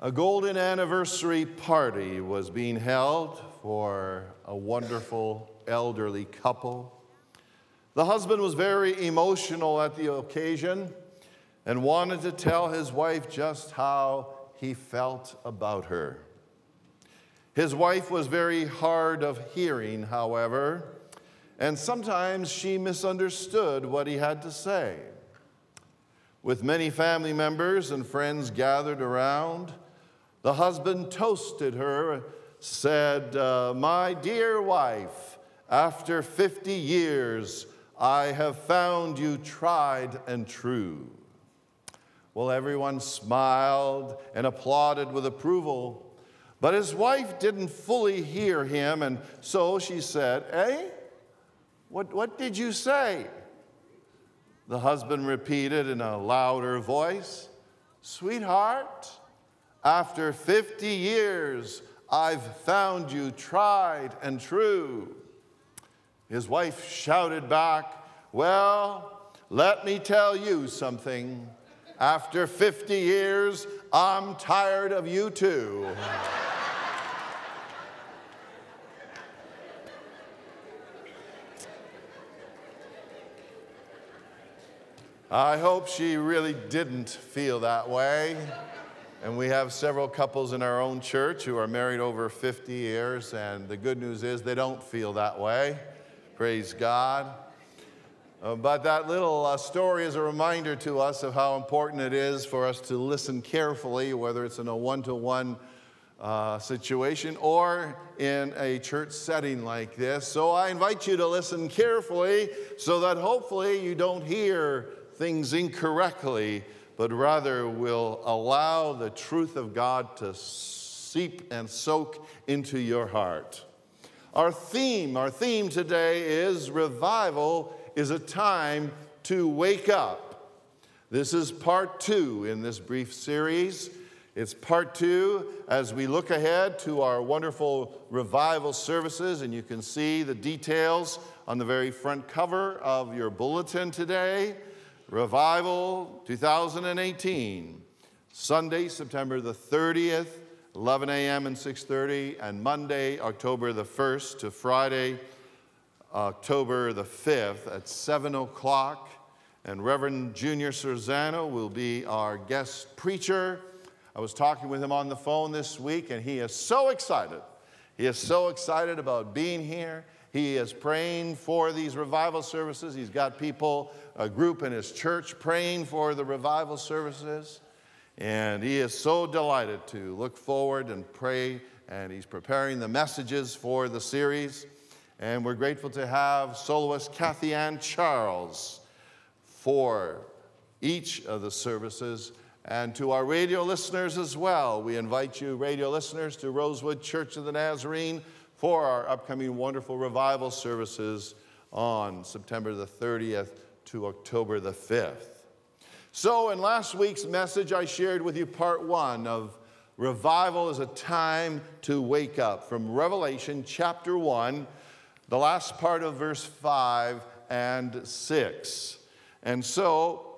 A golden anniversary party was being held for a wonderful elderly couple. The husband was very emotional at the occasion and wanted to tell his wife just how he felt about her. His wife was very hard of hearing, however, and sometimes she misunderstood what he had to say. With many family members and friends gathered around, the husband toasted her, said, uh, My dear wife, after 50 years, I have found you tried and true. Well, everyone smiled and applauded with approval. But his wife didn't fully hear him, and so she said, Eh? What, what did you say? The husband repeated in a louder voice, Sweetheart, after 50 years, I've found you tried and true. His wife shouted back, Well, let me tell you something. After 50 years, I'm tired of you too. I hope she really didn't feel that way. And we have several couples in our own church who are married over 50 years, and the good news is they don't feel that way. Praise God. Uh, but that little uh, story is a reminder to us of how important it is for us to listen carefully, whether it's in a one to one situation or in a church setting like this. So I invite you to listen carefully so that hopefully you don't hear things incorrectly, but rather will allow the truth of God to seep and soak into your heart. Our theme, our theme today is revival is a time to wake up. This is part two in this brief series. It's part two as we look ahead to our wonderful revival services, and you can see the details on the very front cover of your bulletin today. Revival 2018, Sunday, September the 30th, 11 a.m. and 6:30, and Monday, October the 1st to Friday, October the 5th at 7 o'clock. And Reverend Junior Serzano will be our guest preacher. I was talking with him on the phone this week, and he is so excited. He is so excited about being here. He is praying for these revival services. He's got people, a group in his church, praying for the revival services. And he is so delighted to look forward and pray. And he's preparing the messages for the series. And we're grateful to have soloist Kathy Ann Charles for each of the services. And to our radio listeners as well, we invite you, radio listeners, to Rosewood Church of the Nazarene for our upcoming wonderful revival services on September the 30th to October the 5th. So, in last week's message, I shared with you part one of Revival is a time to wake up from Revelation chapter 1 the last part of verse 5 and 6. And so,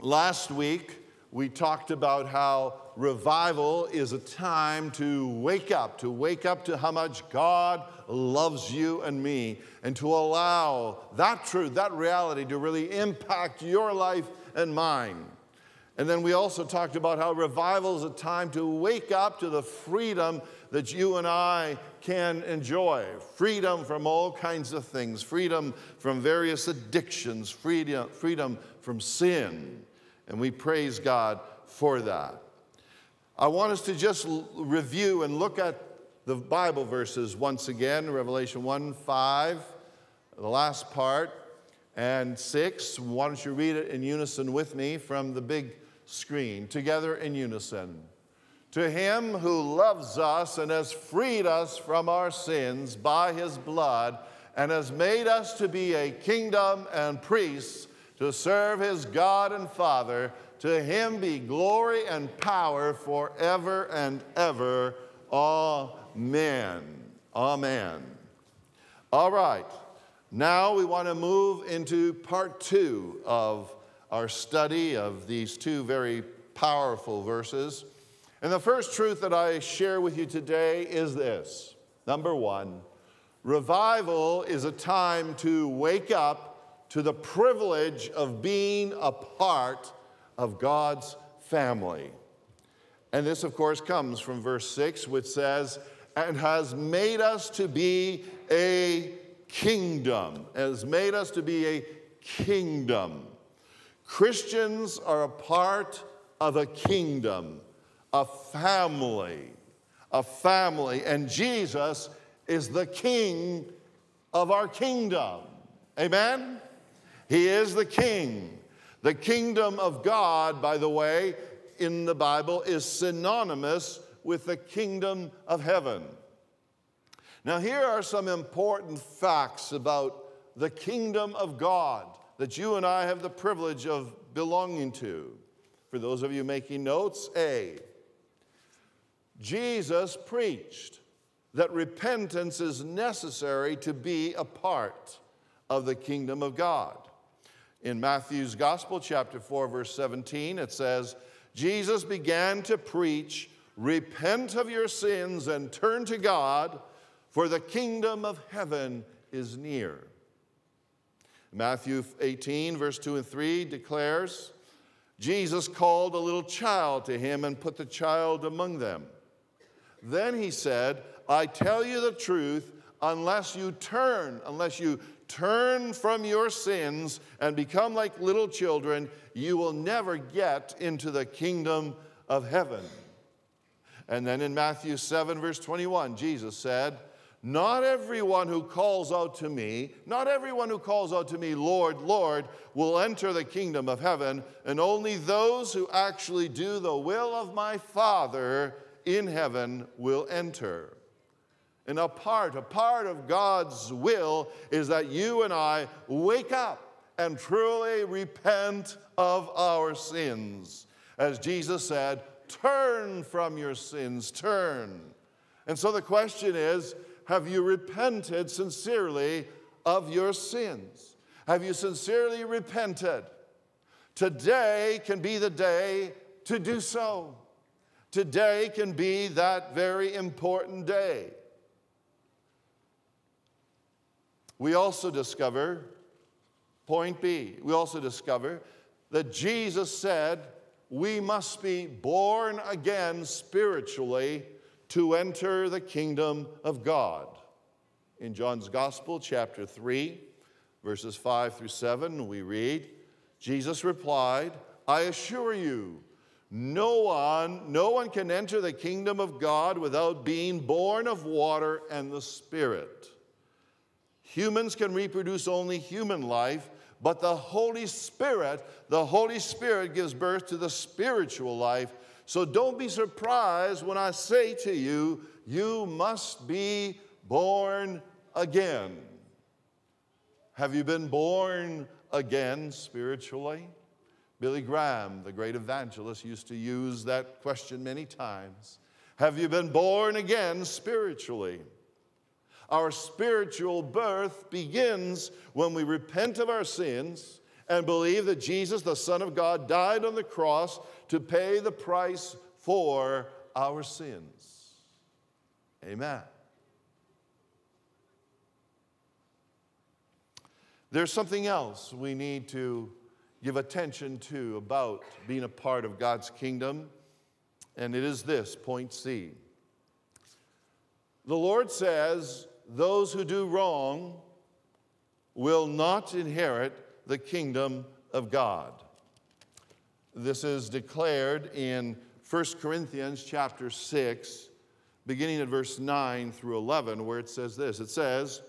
last week, we talked about how revival is a time to wake up, to wake up to how much God loves you and me, and to allow that truth, that reality to really impact your life and mine. And then we also talked about how revival is a time to wake up to the freedom that you and I can enjoy freedom from all kinds of things, freedom from various addictions, freedom, freedom from sin. And we praise God for that. I want us to just review and look at the Bible verses once again Revelation 1 5, the last part, and 6. Why don't you read it in unison with me from the big screen, together in unison. To him who loves us and has freed us from our sins by his blood and has made us to be a kingdom and priests to serve his God and Father, to him be glory and power forever and ever. Amen. Amen. All right. Now we want to move into part two of our study of these two very powerful verses. And the first truth that I share with you today is this number one, revival is a time to wake up to the privilege of being a part of God's family. And this, of course, comes from verse 6, which says, and has made us to be a kingdom, has made us to be a kingdom. Christians are a part of a kingdom, a family, a family, and Jesus is the king of our kingdom. Amen? He is the king. The kingdom of God, by the way, in the Bible is synonymous with the kingdom of heaven. Now, here are some important facts about the kingdom of God that you and I have the privilege of belonging to. For those of you making notes, A, Jesus preached that repentance is necessary to be a part of the kingdom of God. In Matthew's Gospel, chapter 4, verse 17, it says, Jesus began to preach, Repent of your sins and turn to God, for the kingdom of heaven is near. Matthew 18, verse 2 and 3 declares, Jesus called a little child to him and put the child among them. Then he said, I tell you the truth, unless you turn, unless you turn from your sins and become like little children, you will never get into the kingdom of heaven. And then in Matthew 7, verse 21, Jesus said, Not everyone who calls out to me, not everyone who calls out to me, Lord, Lord, will enter the kingdom of heaven, and only those who actually do the will of my Father in heaven will enter. And a part, a part of God's will is that you and I wake up and truly repent of our sins. As Jesus said, turn from your sins, turn. And so the question is have you repented sincerely of your sins? Have you sincerely repented? Today can be the day to do so. Today can be that very important day. We also discover, point B, we also discover that Jesus said we must be born again spiritually to enter the kingdom of God. In John's Gospel, chapter 3, verses 5 through 7, we read Jesus replied, I assure you, no one, no one can enter the kingdom of God without being born of water and the Spirit. Humans can reproduce only human life, but the Holy Spirit, the Holy Spirit gives birth to the spiritual life. So don't be surprised when I say to you, you must be born again. Have you been born again spiritually? Billy Graham, the great evangelist, used to use that question many times. Have you been born again spiritually? Our spiritual birth begins when we repent of our sins and believe that Jesus, the Son of God, died on the cross to pay the price for our sins. Amen. There's something else we need to give attention to about being a part of God's kingdom, and it is this point C. The Lord says, those who do wrong will not inherit the kingdom of God. This is declared in 1 Corinthians chapter 6, beginning at verse 9 through 11, where it says this It says,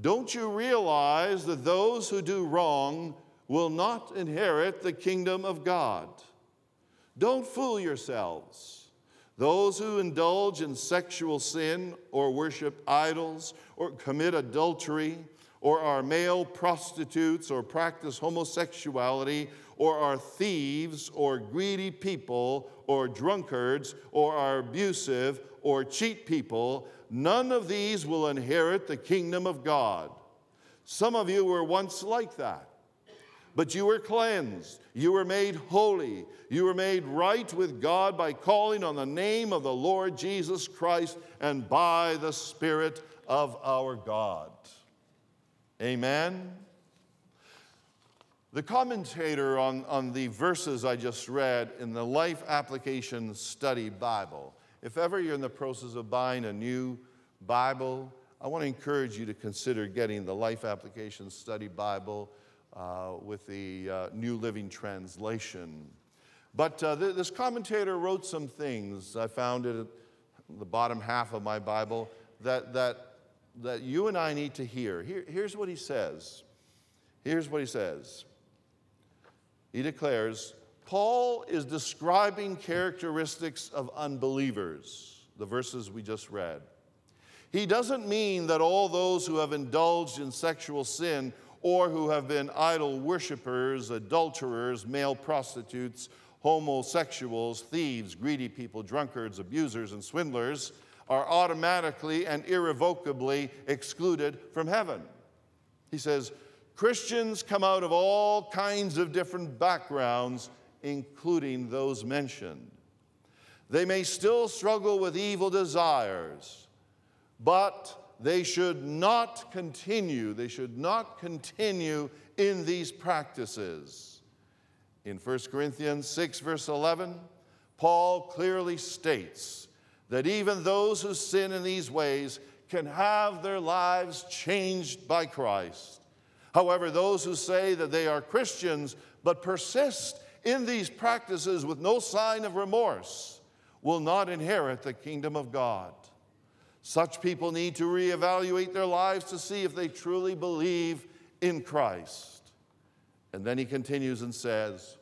Don't you realize that those who do wrong will not inherit the kingdom of God? Don't fool yourselves. Those who indulge in sexual sin or worship idols or commit adultery or are male prostitutes or practice homosexuality or are thieves or greedy people or drunkards or are abusive or cheat people, none of these will inherit the kingdom of God. Some of you were once like that. But you were cleansed. You were made holy. You were made right with God by calling on the name of the Lord Jesus Christ and by the Spirit of our God. Amen. The commentator on, on the verses I just read in the Life Application Study Bible, if ever you're in the process of buying a new Bible, I want to encourage you to consider getting the Life Application Study Bible uh, with the uh, New Living Translation. But uh, th- this commentator wrote some things. I found it at the bottom half of my Bible that, that, that you and I need to hear. Here, here's what he says. Here's what he says he declares Paul is describing characteristics of unbelievers, the verses we just read. He doesn't mean that all those who have indulged in sexual sin or who have been idol worshippers, adulterers, male prostitutes, homosexuals, thieves, greedy people, drunkards, abusers, and swindlers are automatically and irrevocably excluded from heaven. He says, Christians come out of all kinds of different backgrounds, including those mentioned. They may still struggle with evil desires, but they should not continue, they should not continue in these practices. In 1 Corinthians 6, verse 11, Paul clearly states that even those who sin in these ways can have their lives changed by Christ. However, those who say that they are Christians but persist in these practices with no sign of remorse will not inherit the kingdom of God. Such people need to reevaluate their lives to see if they truly believe in Christ. And then he continues and says,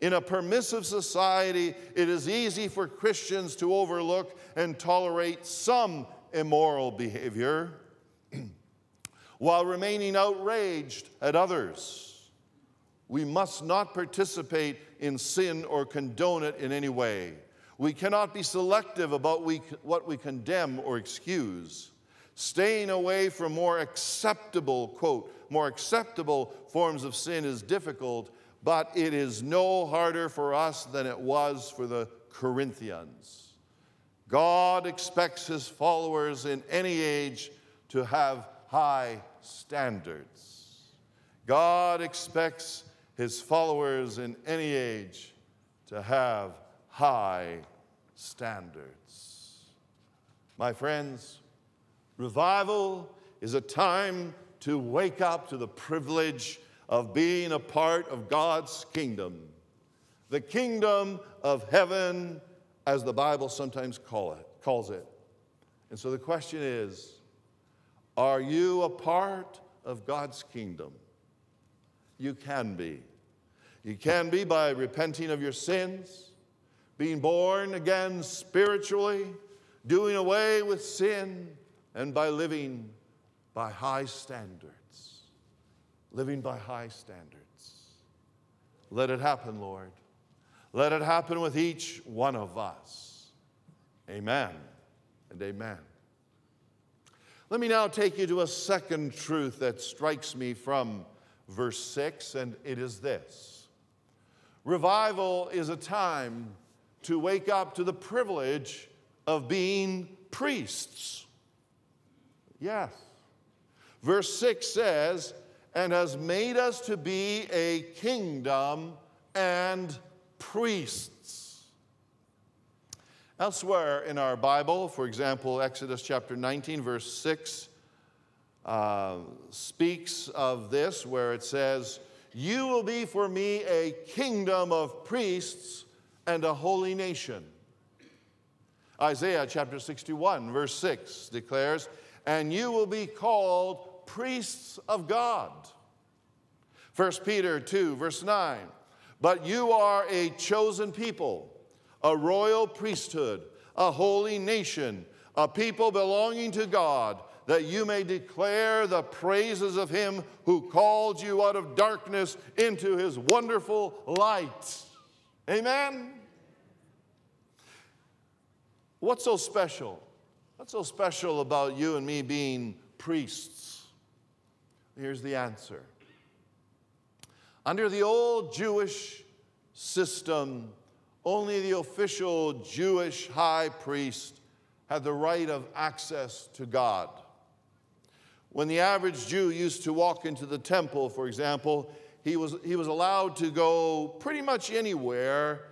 in a permissive society, it is easy for Christians to overlook and tolerate some immoral behavior while remaining outraged at others. We must not participate in sin or condone it in any way. We cannot be selective about we, what we condemn or excuse. Staying away from more acceptable, quote, more acceptable forms of sin is difficult, but it is no harder for us than it was for the Corinthians. God expects his followers in any age to have high standards. God expects his followers in any age to have high standards. My friends, revival is a time to wake up to the privilege of being a part of God's kingdom, the kingdom of heaven, as the Bible sometimes call it, calls it. And so the question is are you a part of God's kingdom? You can be. You can be by repenting of your sins, being born again spiritually, doing away with sin, and by living by high standards. Living by high standards. Let it happen, Lord. Let it happen with each one of us. Amen and amen. Let me now take you to a second truth that strikes me from verse 6, and it is this Revival is a time to wake up to the privilege of being priests. Yes. Verse 6 says, and has made us to be a kingdom and priests. Elsewhere in our Bible, for example, Exodus chapter 19, verse 6, uh, speaks of this, where it says, You will be for me a kingdom of priests and a holy nation. Isaiah chapter 61, verse 6 declares, And you will be called priests of God. 1 Peter 2, verse 9, But you are a chosen people a royal priesthood, a holy nation, a people belonging to God, that you may declare the praises of him who called you out of darkness into his wonderful light. Amen? What's so special? What's so special about you and me being priests? Here's the answer Under the old Jewish system, only the official Jewish high priest had the right of access to God. When the average Jew used to walk into the temple, for example, he was, he was allowed to go pretty much anywhere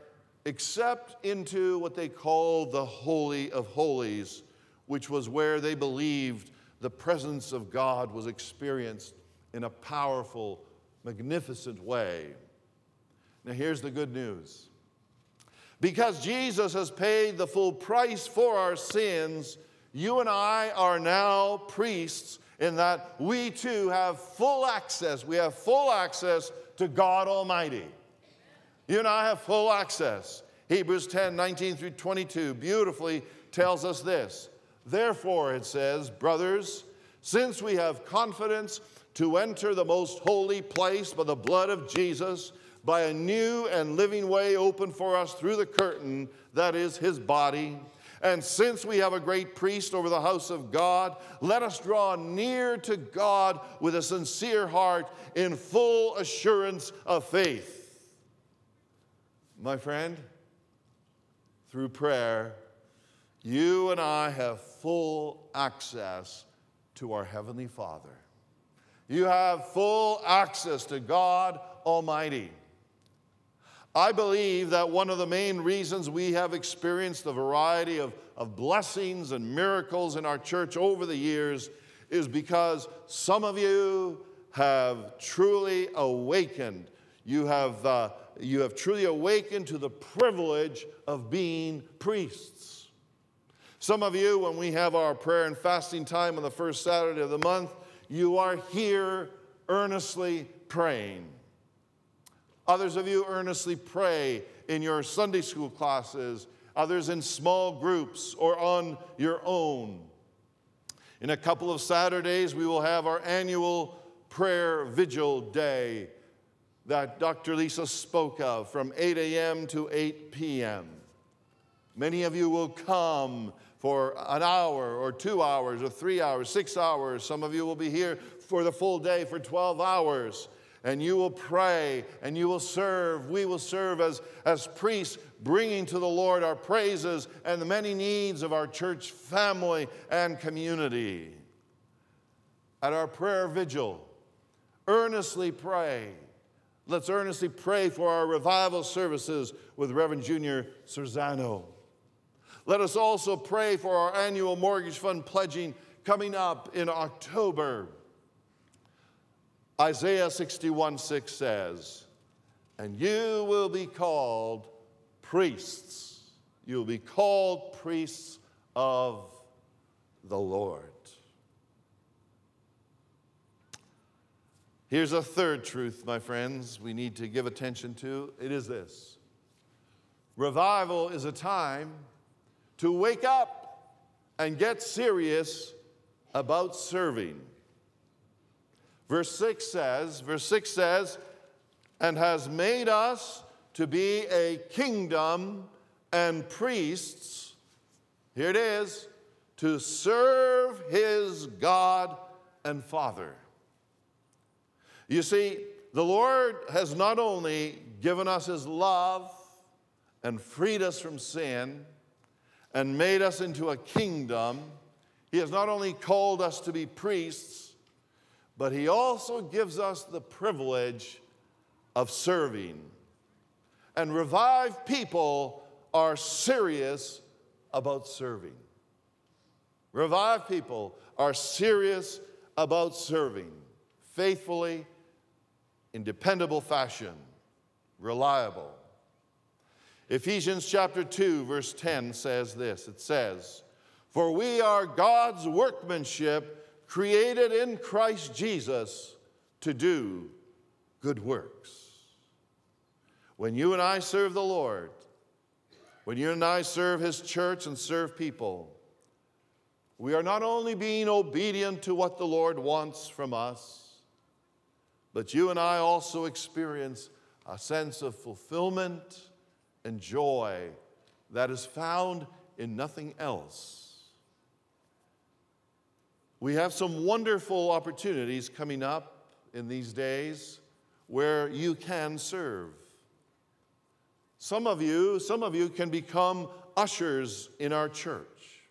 except into what they called the Holy of Holies, which was where they believed the presence of God was experienced in a powerful, magnificent way. Now, here's the good news because Jesus has paid the full price for our sins, you and I are now priests in that we too have full access. We have full access to God Almighty. You and I have full access. Hebrews 10 19 through 22 beautifully tells us this. Therefore, it says, brothers, since we have confidence to enter the most holy place by the blood of Jesus, by a new and living way open for us through the curtain that is his body. And since we have a great priest over the house of God, let us draw near to God with a sincere heart in full assurance of faith. My friend, through prayer, you and I have full access to our Heavenly Father. You have full access to God Almighty. I believe that one of the main reasons we have experienced a variety of, of blessings and miracles in our church over the years is because some of you have truly awakened. You have, uh, you have truly awakened to the privilege of being priests. Some of you, when we have our prayer and fasting time on the first Saturday of the month, you are here earnestly praying. Others of you earnestly pray in your Sunday school classes, others in small groups or on your own. In a couple of Saturdays, we will have our annual prayer vigil day that Dr. Lisa spoke of from 8 a.m. to 8 p.m. Many of you will come for an hour or two hours or three hours, six hours. Some of you will be here for the full day for 12 hours and you will pray and you will serve. We will serve as, as priests, bringing to the Lord our praises and the many needs of our church family and community. At our prayer vigil, earnestly pray. Let's earnestly pray for our revival services with Reverend Junior Serzano. Let us also pray for our annual mortgage fund pledging coming up in October. Isaiah 61 6 says, And you will be called priests. You will be called priests of the Lord. Here's a third truth, my friends, we need to give attention to. It is this Revival is a time to wake up and get serious about serving. Verse 6 says, verse 6 says, and has made us to be a kingdom and priests. Here it is to serve his God and Father. You see, the Lord has not only given us his love and freed us from sin and made us into a kingdom, he has not only called us to be priests, but He also gives us the privilege of serving. And revived people are serious about serving. Revived people are serious about serving faithfully, in dependable fashion, reliable. Ephesians chapter 2, verse 10 says this it says, For we are God's workmanship created in Christ Jesus to do good works. When you and I serve the Lord, when you and I serve His church and serve people, we are not only being obedient to what the Lord wants from us, but you and I also experience a sense of fulfillment and joy that is found in nothing else. We have some wonderful opportunities coming up in these days where you can serve. Some of you, some of you can become ushers in our church.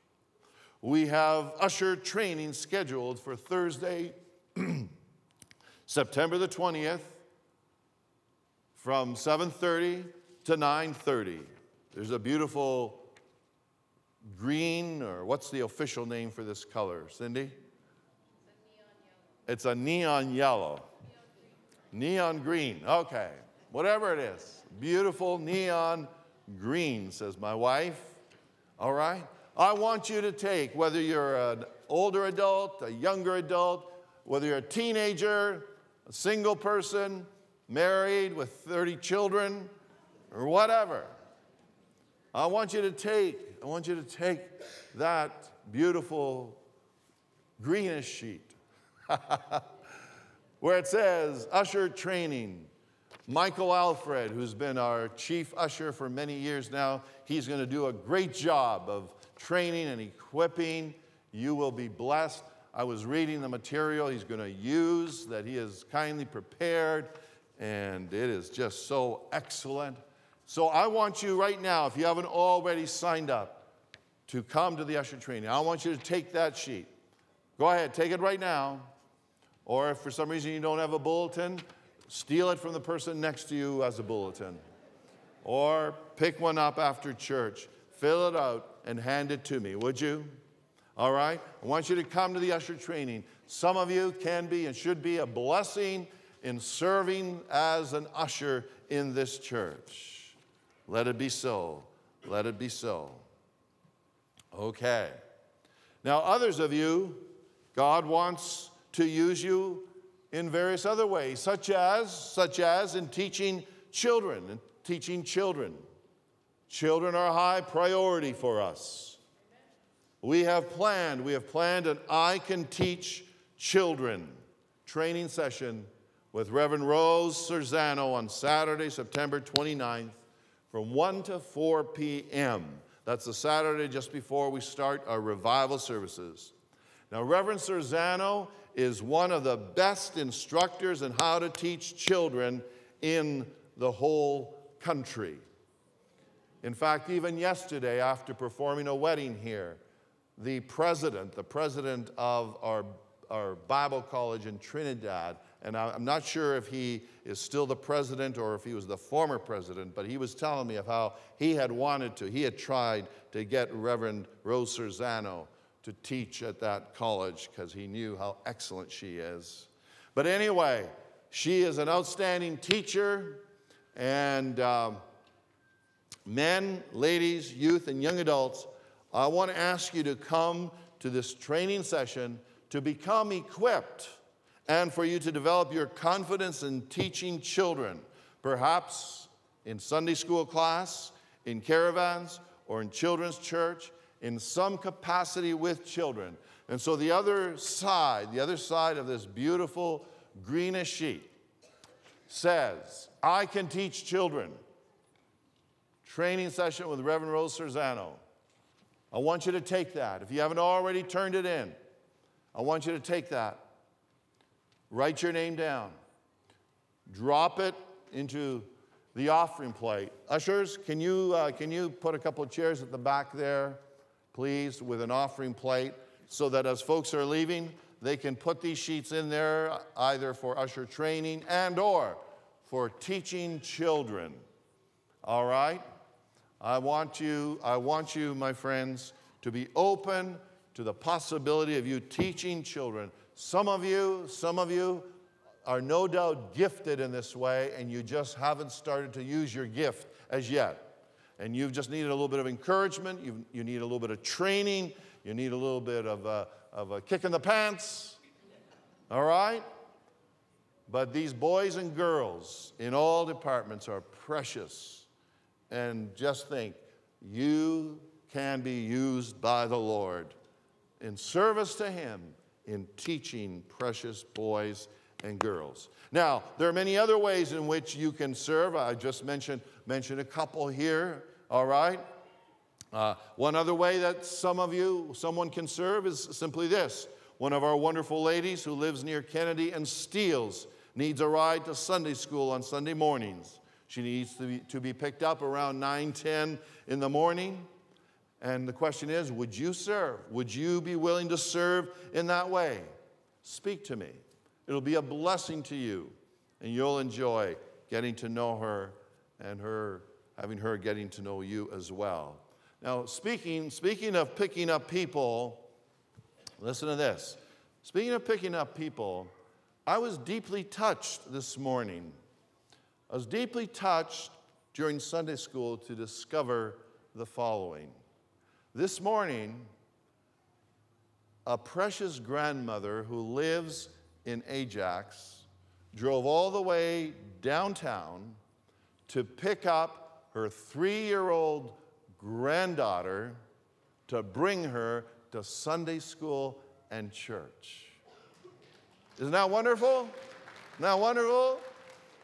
We have usher training scheduled for Thursday, September the 20th from 7:30 to 9:30. There's a beautiful green or what's the official name for this color, Cindy? It's a neon yellow. Neon green. Okay. Whatever it is. Beautiful neon green, says my wife. All right? I want you to take, whether you're an older adult, a younger adult, whether you're a teenager, a single person, married with 30 children, or whatever. I want you to take, I want you to take that beautiful greenish sheet where it says usher training. Michael Alfred, who's been our chief usher for many years now, he's going to do a great job of training and equipping. You will be blessed. I was reading the material he's going to use that he has kindly prepared, and it is just so excellent. So I want you right now, if you haven't already signed up, to come to the usher training. I want you to take that sheet. Go ahead, take it right now. Or if for some reason you don't have a bulletin, steal it from the person next to you as a bulletin. Or pick one up after church, fill it out, and hand it to me, would you? All right? I want you to come to the usher training. Some of you can be and should be a blessing in serving as an usher in this church. Let it be so. Let it be so. Okay. Now, others of you, God wants to use you in various other ways, such as, such as in teaching children and teaching children. Children are high priority for us. We have planned, we have planned an I Can Teach Children training session with Reverend Rose Cerzano on Saturday, September 29th from 1 to 4 p.m. That's the Saturday just before we start our revival services. Now, Reverend Cerzano is one of the best instructors in how to teach children in the whole country. In fact, even yesterday, after performing a wedding here, the president, the president of our, our Bible college in Trinidad, and I'm not sure if he is still the president or if he was the former president, but he was telling me of how he had wanted to, he had tried to get Reverend Rose Cerzano to teach at that college because he knew how excellent she is. But anyway, she is an outstanding teacher, and um, men, ladies, youth, and young adults, I want to ask you to come to this training session to become equipped and for you to develop your confidence in teaching children, perhaps in Sunday school class, in caravans, or in children's church, in some capacity with children. And so the other side, the other side of this beautiful greenish sheet says, I can teach children training session with Reverend Rose Cerzano. I want you to take that. If you haven't already turned it in, I want you to take that. Write your name down. Drop it into the offering plate. Ushers, can you, uh, can you put a couple of chairs at the back there, please, with an offering plate so that as folks are leaving, they can put these sheets in there either for usher training and or for teaching children. All right? I want you, I want you, my friends, to be open to the possibility of you teaching children. Some of you, some of you are no doubt gifted in this way, and you just haven't started to use your gift as yet. And you've just needed a little bit of encouragement, you you need a little bit of training, you need a little bit of a, of a kick in the pants. All right? But these boys and girls in all departments are precious and just think you can be used by the Lord in service to Him in teaching precious boys and girls. Now, there are many other ways in which you can serve. I just mentioned, mentioned a couple here, all right? Uh, one other way that some of you, someone can serve is simply this. One of our wonderful ladies who lives near Kennedy and Steeles needs a ride to Sunday school on Sunday mornings. She needs to be, to be picked up around 9 10 in the morning. And the question is would you serve? Would you be willing to serve in that way? Speak to me. It'll be a blessing to you, and you'll enjoy getting to know her and her having her getting to know you as well. Now, speaking, speaking of picking up people, listen to this. Speaking of picking up people, I was deeply touched this morning. I was deeply touched during Sunday school to discover the following. This morning, a precious grandmother who lives in Ajax drove all the way downtown to pick up her three year old granddaughter to bring her to Sunday school and church. Isn't that wonderful? Isn't that wonderful?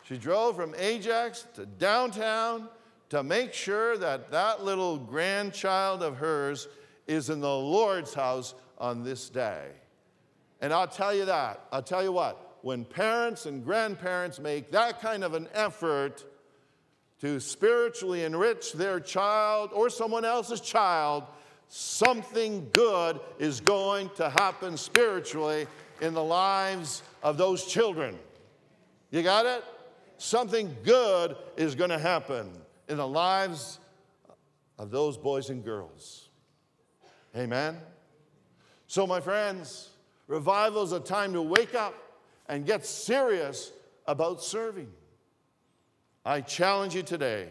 She drove from Ajax to downtown to make sure that that little grandchild of hers is in the Lord's house on this day. And I'll tell you that, I'll tell you what, when parents and grandparents make that kind of an effort to spiritually enrich their child or someone else's child, something good is going to happen spiritually in the lives of those children. You got it? Something good is going to happen in the lives of those boys and girls. Amen? So, my friends, revival is a time to wake up and get serious about serving. I challenge you today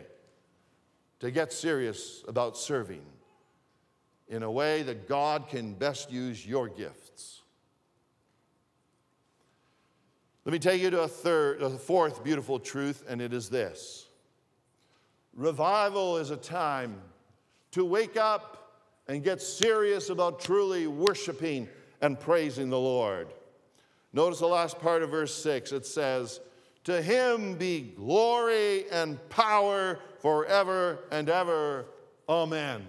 to get serious about serving in a way that God can best use your gifts. Let me take you to a third, a fourth beautiful truth, and it is this. Revival is a time to wake up and get serious about truly worshiping and praising the Lord. Notice the last part of verse 6. It says, To him be glory and power forever and ever. Amen.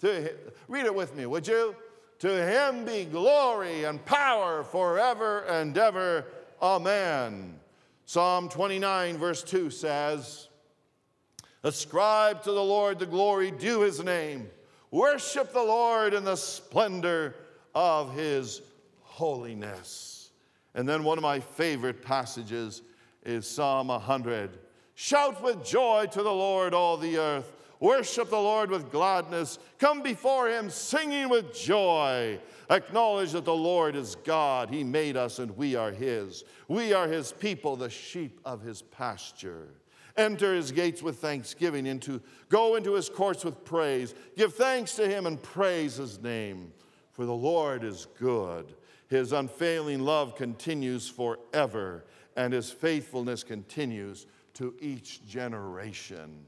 To, read it with me, would you? To him be glory and power forever and ever. Amen. Psalm 29, verse 2 says, Ascribe to the Lord the glory due his name. Worship the Lord in the splendor of his holiness. And then one of my favorite passages is Psalm 100. Shout with joy to the Lord, all the earth. Worship the Lord with gladness. Come before him singing with joy. Acknowledge that the Lord is God. He made us and we are his. We are his people, the sheep of his pasture. Enter his gates with thanksgiving, into, go into his courts with praise. Give thanks to him and praise his name. For the Lord is good. His unfailing love continues forever, and his faithfulness continues to each generation.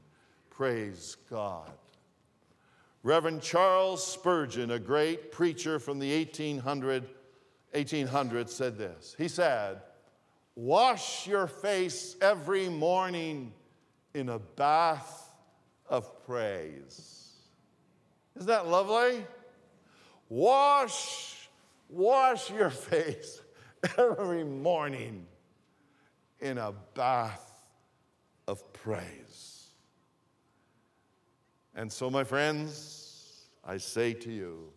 Praise God. Reverend Charles Spurgeon, a great preacher from the 1800, 1800s, said this. He said, Wash your face every morning in a bath of praise. Isn't that lovely? Wash, wash your face every morning in a bath of praise. And so, my friends, I say to you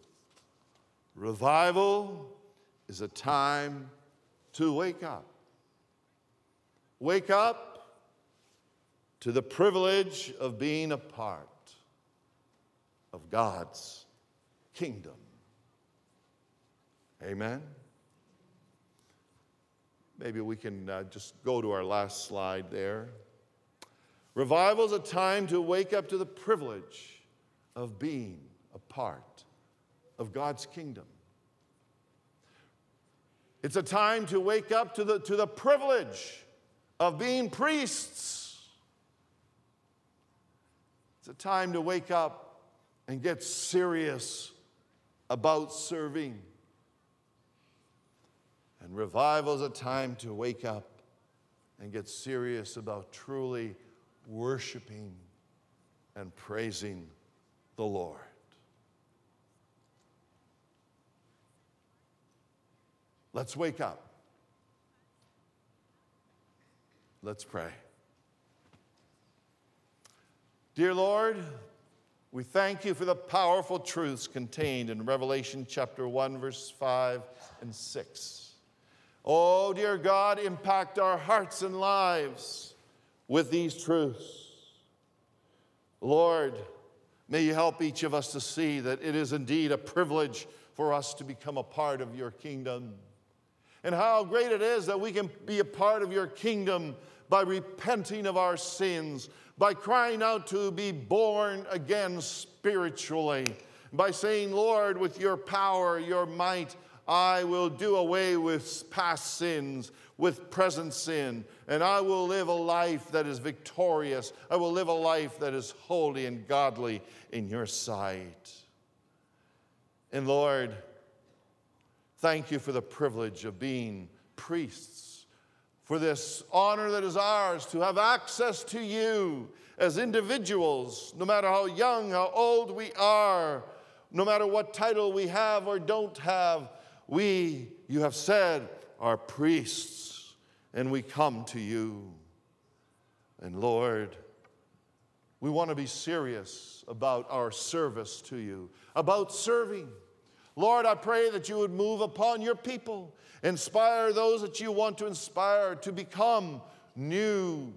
revival is a time to wake up. Wake up to the privilege of being a part of God's kingdom. Amen. Maybe we can uh, just go to our last slide there. Revival is a time to wake up to the privilege of being a part of God's kingdom. It's a time to wake up to the, to the privilege of being priests. It's a time to wake up and get serious about serving. And revival is a time to wake up and get serious about truly worshiping and praising the Lord. Let's wake up. Let's pray. Dear Lord, we thank you for the powerful truths contained in Revelation chapter 1, verse 5 and 6. Oh, dear God, impact our hearts and lives with these truths. Lord, may you help each of us to see that it is indeed a privilege for us to become a part of your kingdom. And how great it is that we can be a part of your kingdom by repenting of our sins, by crying out to be born again spiritually, by saying, Lord, with your power, your might, I will do away with past sins, with present sin, and I will live a life that is victorious. I will live a life that is holy and godly in your sight. And Lord, thank you for the privilege of being priests for this honor that is ours to have access to you as individuals, no matter how young, how old we are, no matter what title we have or don't have. We, you have said, are priests, and we come to you. And Lord, we want to be serious about our service to you, about serving. Lord, I pray that you would move upon your people Inspire those that you want to inspire to become new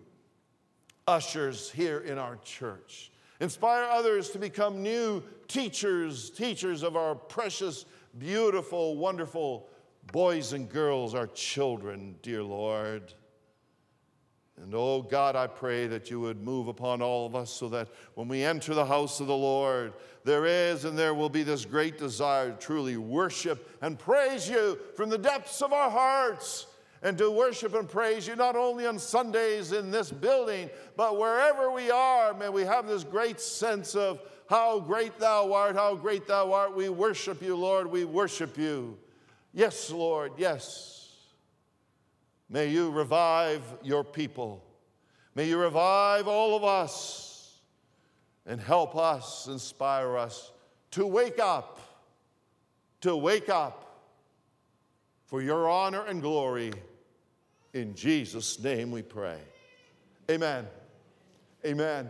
ushers here in our church. Inspire others to become new teachers, teachers of our precious, beautiful, wonderful boys and girls, our children, dear Lord. And oh God, I pray that you would move upon all of us so that when we enter the house of the Lord, there is and there will be this great desire to truly worship and praise you from the depths of our hearts. And to worship and praise you not only on Sundays in this building, but wherever we are, may we have this great sense of how great thou art, how great thou art. We worship you, Lord, we worship you. Yes, Lord, yes. May you revive your people. May you revive all of us and help us, inspire us to wake up, to wake up for your honor and glory. In Jesus' name we pray. Amen. Amen.